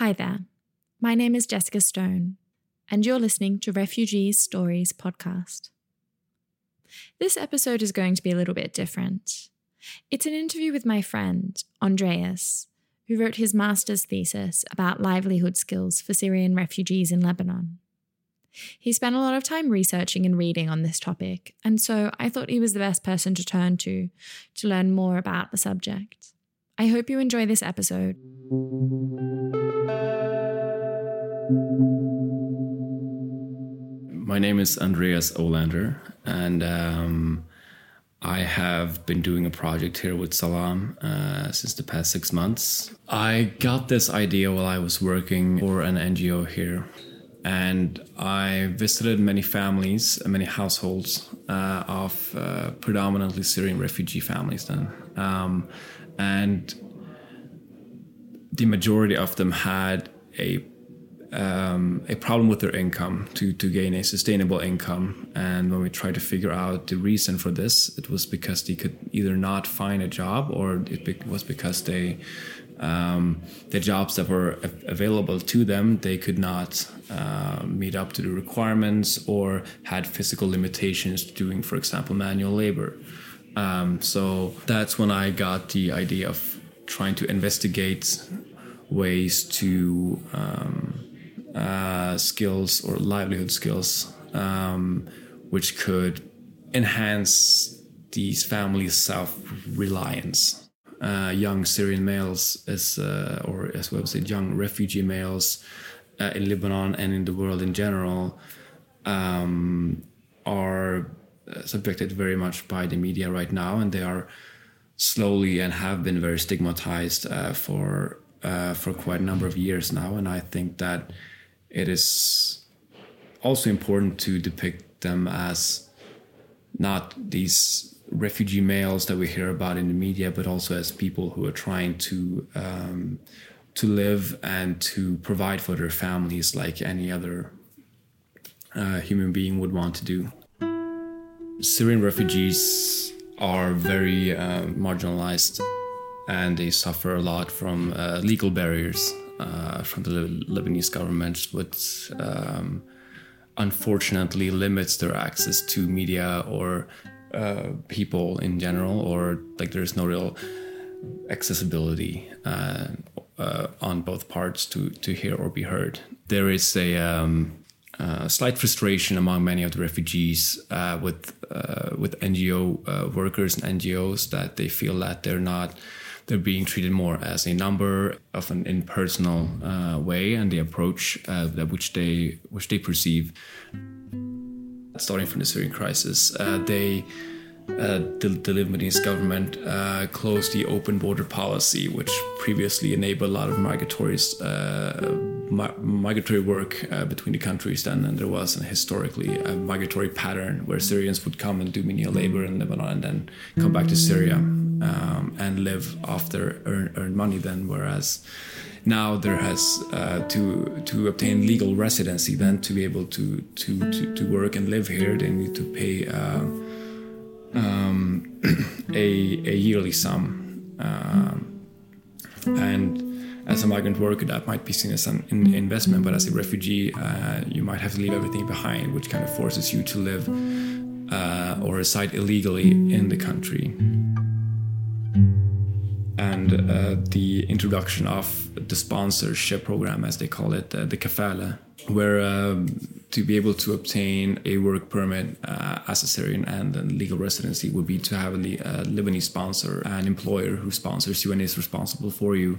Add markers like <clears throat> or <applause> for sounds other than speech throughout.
Hi there. My name is Jessica Stone, and you're listening to Refugees Stories podcast. This episode is going to be a little bit different. It's an interview with my friend, Andreas, who wrote his master's thesis about livelihood skills for Syrian refugees in Lebanon. He spent a lot of time researching and reading on this topic, and so I thought he was the best person to turn to to learn more about the subject. I hope you enjoy this episode. My name is Andreas Olander, and um, I have been doing a project here with Salam uh, since the past six months. I got this idea while I was working for an NGO here, and I visited many families, many households uh, of uh, predominantly Syrian refugee families then. Um, and the majority of them had a um, a problem with their income to to gain a sustainable income. And when we tried to figure out the reason for this, it was because they could either not find a job or it be- was because they um, the jobs that were available to them they could not uh, meet up to the requirements or had physical limitations to doing, for example, manual labor. Um, so that's when I got the idea of trying to investigate ways to um, uh, skills or livelihood skills um, which could enhance these families' self-reliance. Uh, young Syrian males, as uh, or as we well as young refugee males uh, in Lebanon and in the world in general, um, are subjected very much by the media right now, and they are slowly and have been very stigmatized uh, for uh, for quite a number of years now. And I think that it is also important to depict them as not these refugee males that we hear about in the media, but also as people who are trying to um, to live and to provide for their families like any other uh, human being would want to do. Syrian refugees are very uh, marginalized and they suffer a lot from uh, legal barriers uh, from the Lebanese government, which um, unfortunately limits their access to media or uh, people in general, or like there's no real accessibility uh, uh, on both parts to, to hear or be heard. There is a um, uh, slight frustration among many of the refugees with with NGO workers and NGOs that they feel that they're not they're being treated more as a number of an impersonal uh, way, and the approach uh, that which they which they perceive. Starting from the Syrian crisis, they uh, the, the Lebanese government uh, closed the open border policy, which previously enabled a lot of migratory uh, mi- migratory work uh, between the countries. Then and there was an historically a migratory pattern where Syrians would come and do menial labor in Lebanon and then come back to Syria um, and live off their earn, earned money. Then, whereas now there has uh, to to obtain legal residency, then to be able to to to, to work and live here, they need to pay. Uh, um, <clears throat> a, a yearly sum. Um, and as a migrant worker, that might be seen as an in investment, but as a refugee, uh, you might have to leave everything behind, which kind of forces you to live uh, or reside illegally in the country. And uh, the introduction of the sponsorship program, as they call it, uh, the kafala, where um, to be able to obtain a work permit uh, as a Syrian and legal residency would be to have a, a Lebanese sponsor, an employer who sponsors you and is responsible for you.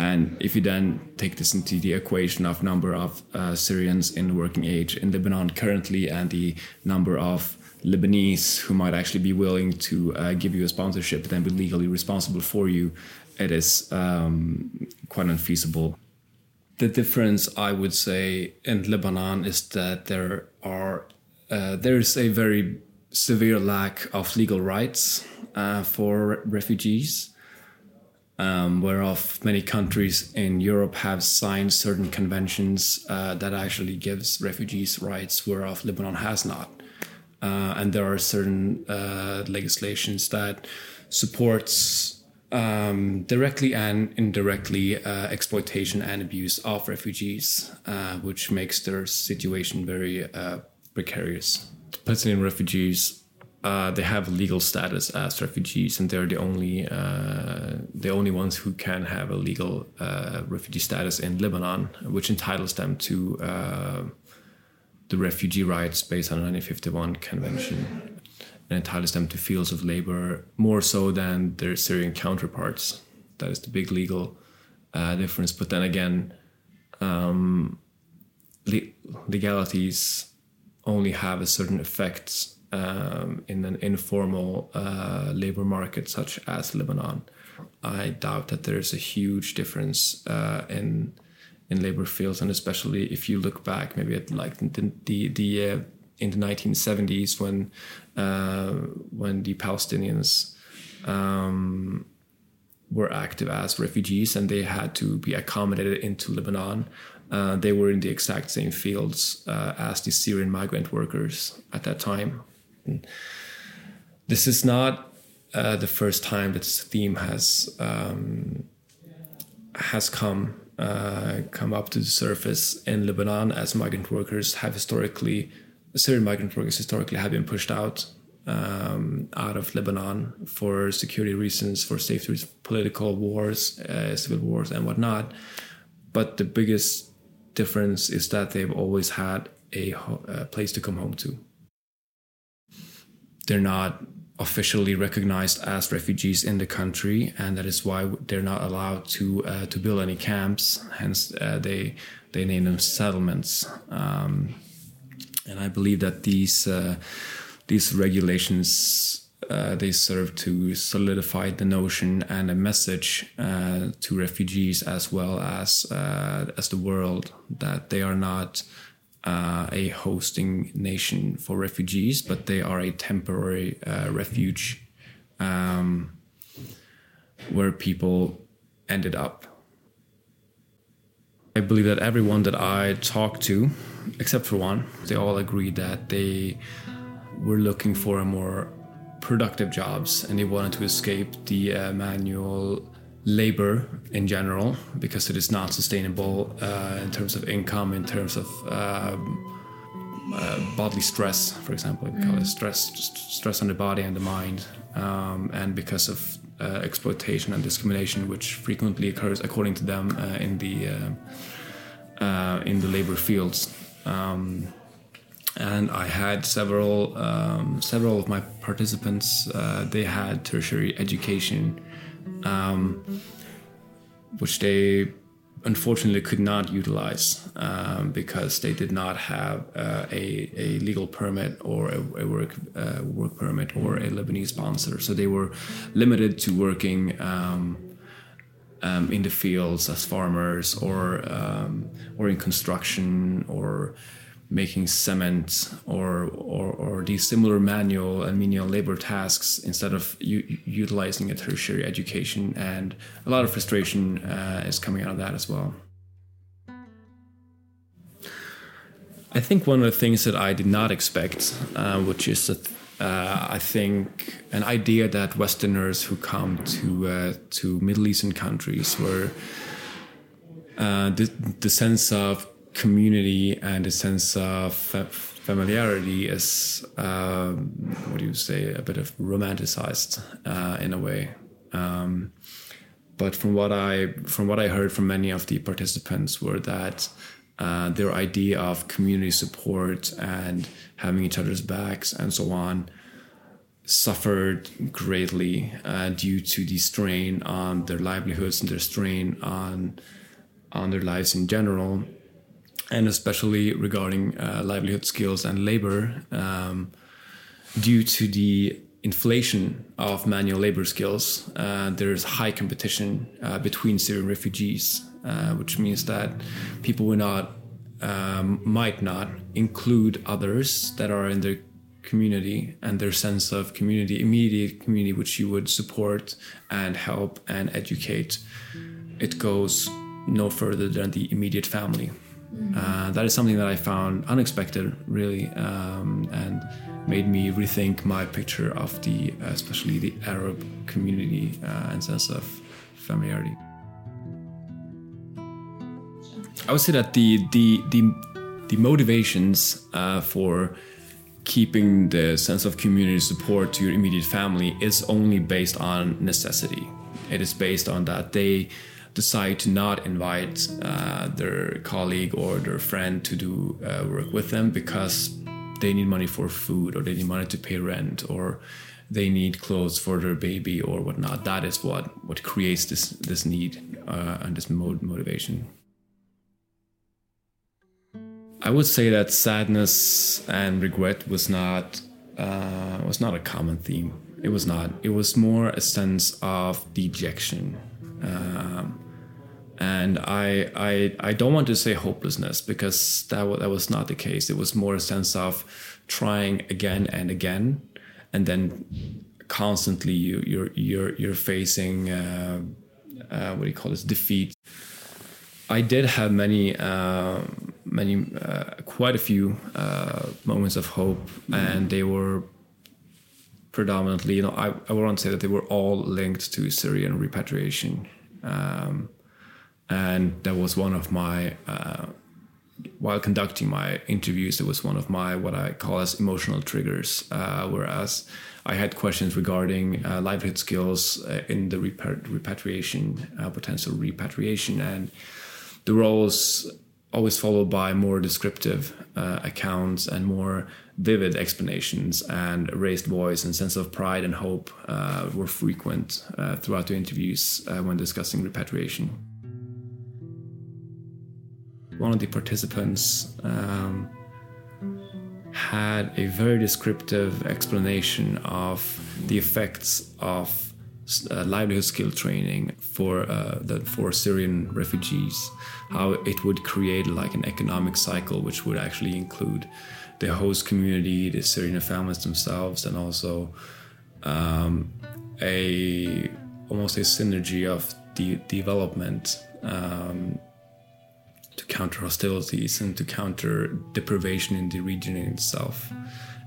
And if you then take this into the equation of number of uh, Syrians in working age in Lebanon currently and the number of Lebanese who might actually be willing to uh, give you a sponsorship, then be legally responsible for you, it is um, quite unfeasible. The difference, I would say, in Lebanon is that there are uh, there is a very severe lack of legal rights uh, for refugees, um, whereof many countries in Europe have signed certain conventions uh, that actually gives refugees rights, whereof Lebanon has not. Uh, and there are certain uh, legislations that supports um, directly and indirectly uh, exploitation and abuse of refugees, uh, which makes their situation very uh, precarious. Palestinian refugees, uh, they have legal status as refugees, and they're the only the only ones who can have a legal refugee status in Lebanon, which entitles them to the refugee rights based on the 1951 convention and entitles them to fields of labor more so than their Syrian counterparts. That is the big legal uh, difference. But then again, um, le- legalities only have a certain effect um, in an informal uh, labor market such as Lebanon. I doubt that there's a huge difference uh, in in labor fields, and especially if you look back, maybe at like the the, the uh, in the 1970s when uh, when the Palestinians um, were active as refugees and they had to be accommodated into Lebanon. Uh, they were in the exact same fields uh, as the Syrian migrant workers at that time. And this is not uh, the first time that this theme has um, has come uh, come up to the surface in Lebanon, as migrant workers have historically Syrian migrant workers historically have been pushed out um, out of Lebanon for security reasons, for safety reasons, political wars, uh, civil wars, and whatnot. But the biggest difference is that they've always had a, a place to come home to. They're not officially recognized as refugees in the country, and that is why they're not allowed to uh, to build any camps. Hence, uh, they they name them settlements. Um, and I believe that these uh, these regulations uh, they serve to solidify the notion and a message uh, to refugees as well as uh, as the world that they are not uh, a hosting nation for refugees, but they are a temporary uh, refuge um, where people ended up. I believe that everyone that I talked to except for one. They all agreed that they were looking for more productive jobs and they wanted to escape the uh, manual labor in general because it is not sustainable uh, in terms of income, in terms of um, uh, bodily stress, for example, we call it mm. stress, stress on the body and the mind, um, and because of uh, exploitation and discrimination, which frequently occurs, according to them, uh, in the uh, in the labor fields. Um, and I had several um, several of my participants. Uh, they had tertiary education, um, which they unfortunately could not utilize um, because they did not have uh, a, a legal permit or a, a work uh, work permit or a Lebanese sponsor. So they were limited to working. Um, um, in the fields as farmers or um, or in construction or making cement or, or, or these similar manual and menial labor tasks instead of u- utilizing a tertiary education. And a lot of frustration uh, is coming out of that as well. I think one of the things that i did not expect uh, which is that uh, I think an idea that Westerners who come to uh, to Middle Eastern countries, where uh, the the sense of community and a sense of familiarity is um, what do you say a bit of romanticized uh, in a way. Um, but from what I from what I heard from many of the participants were that uh, their idea of community support and having each other's backs and so on suffered greatly uh, due to the strain on their livelihoods and their strain on on their lives in general, and especially regarding uh, livelihood skills and labor, um, due to the inflation of manual labor skills. Uh, there's high competition uh, between Syrian refugees uh, which means that people will not um, might not include others that are in their community and their sense of community, immediate community, which you would support and help and educate. It goes no further than the immediate family. Uh, that is something that I found unexpected, really, um, and made me rethink my picture of the, especially the Arab community uh, and sense of familiarity. I would say that the the the, the motivations uh, for keeping the sense of community support to your immediate family is only based on necessity. It is based on that they decide to not invite uh, their colleague or their friend to do uh, work with them because they need money for food or they need money to pay rent or they need clothes for their baby or whatnot. That is what what creates this this need uh, and this motivation. I would say that sadness and regret was not uh, was not a common theme. It was not. It was more a sense of dejection, um, and I, I I don't want to say hopelessness because that that was not the case. It was more a sense of trying again and again, and then constantly you you're you're you're facing uh, uh, what do you call this defeat. I did have many. Um, many, uh, quite a few uh, moments of hope, and they were predominantly, you know, I, I won't say that they were all linked to Syrian repatriation. Um, and that was one of my, uh, while conducting my interviews, it was one of my, what I call as emotional triggers. Uh, whereas I had questions regarding uh, livelihood skills uh, in the repatriation, potential repatriation, and the roles always followed by more descriptive uh, accounts and more vivid explanations and raised voice and sense of pride and hope uh, were frequent uh, throughout the interviews uh, when discussing repatriation one of the participants um, had a very descriptive explanation of the effects of uh, livelihood skill training for uh, the for Syrian refugees, how it would create like an economic cycle, which would actually include the host community, the Syrian families themselves, and also um, a almost a synergy of the development um, to counter hostilities and to counter deprivation in the region in itself.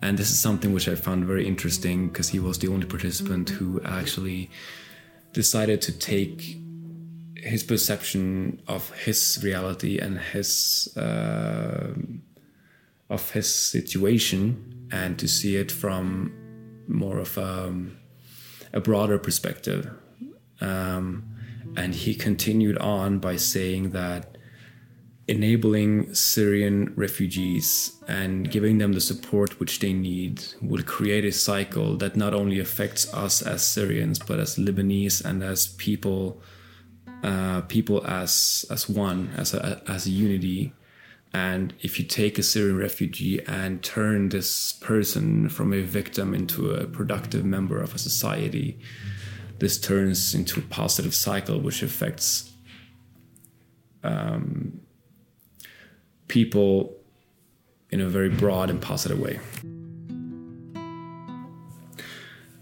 And this is something which I found very interesting because he was the only participant who actually decided to take his perception of his reality and his uh, of his situation and to see it from more of a, a broader perspective. Um, and he continued on by saying that enabling Syrian refugees and giving them the support which they need will create a cycle that not only affects us as Syrians but as Lebanese and as people uh, people as as one as a as a unity. And if you take a Syrian refugee and turn this person from a victim into a productive member of a society this turns into a positive cycle which affects um, people in a very broad and positive way.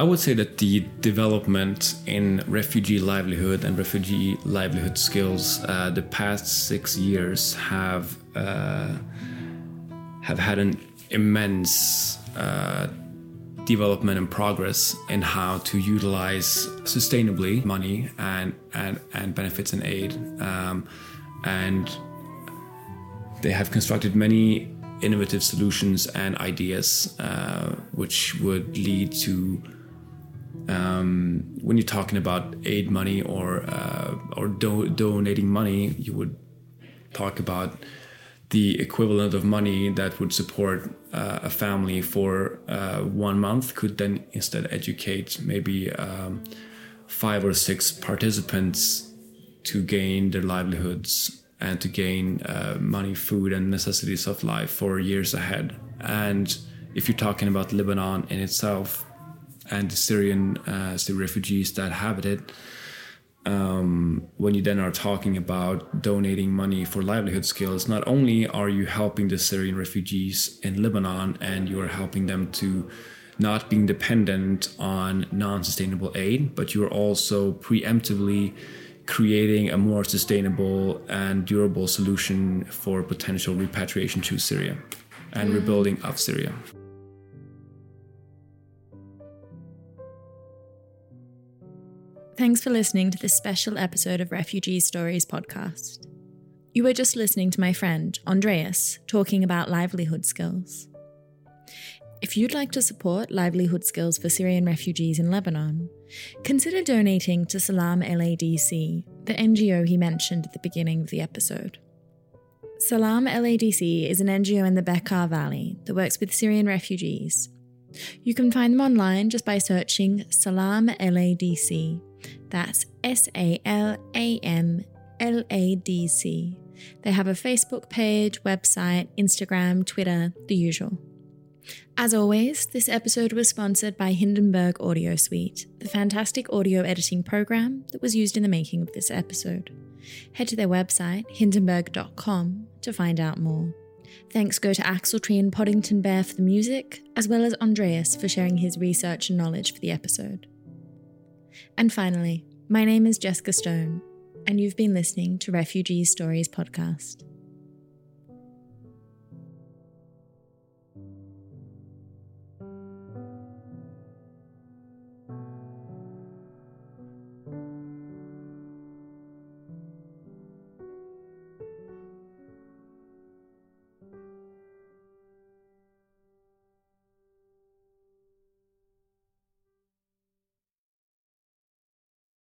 I would say that the development in refugee livelihood and refugee livelihood skills uh, the past six years have uh, have had an immense uh, development and progress in how to utilize sustainably money and and, and benefits and aid um, and they have constructed many innovative solutions and ideas, uh, which would lead to um, when you're talking about aid money or uh, or do- donating money, you would talk about the equivalent of money that would support uh, a family for uh, one month could then instead educate maybe um, five or six participants to gain their livelihoods and to gain uh, money, food, and necessities of life for years ahead. And if you're talking about Lebanon in itself and the Syrian, uh, Syrian refugees that inhabit it, um, when you then are talking about donating money for livelihood skills, not only are you helping the Syrian refugees in Lebanon and you are helping them to not being dependent on non sustainable aid, but you're also preemptively creating a more sustainable and durable solution for potential repatriation to Syria and mm. rebuilding of Syria. Thanks for listening to this special episode of Refugee Stories podcast. You were just listening to my friend, Andreas, talking about livelihood skills. If you'd like to support livelihood skills for Syrian refugees in Lebanon, consider donating to Salam LADC, the NGO he mentioned at the beginning of the episode. Salam LADC is an NGO in the Bekaa Valley that works with Syrian refugees. You can find them online just by searching Salam LADC. That's S A L A M L A D C. They have a Facebook page, website, Instagram, Twitter, the usual. As always, this episode was sponsored by Hindenburg Audio Suite, the fantastic audio editing program that was used in the making of this episode. Head to their website, hindenburg.com, to find out more. Thanks go to Axletree and Poddington Bear for the music, as well as Andreas for sharing his research and knowledge for the episode. And finally, my name is Jessica Stone, and you've been listening to Refugee Stories Podcast.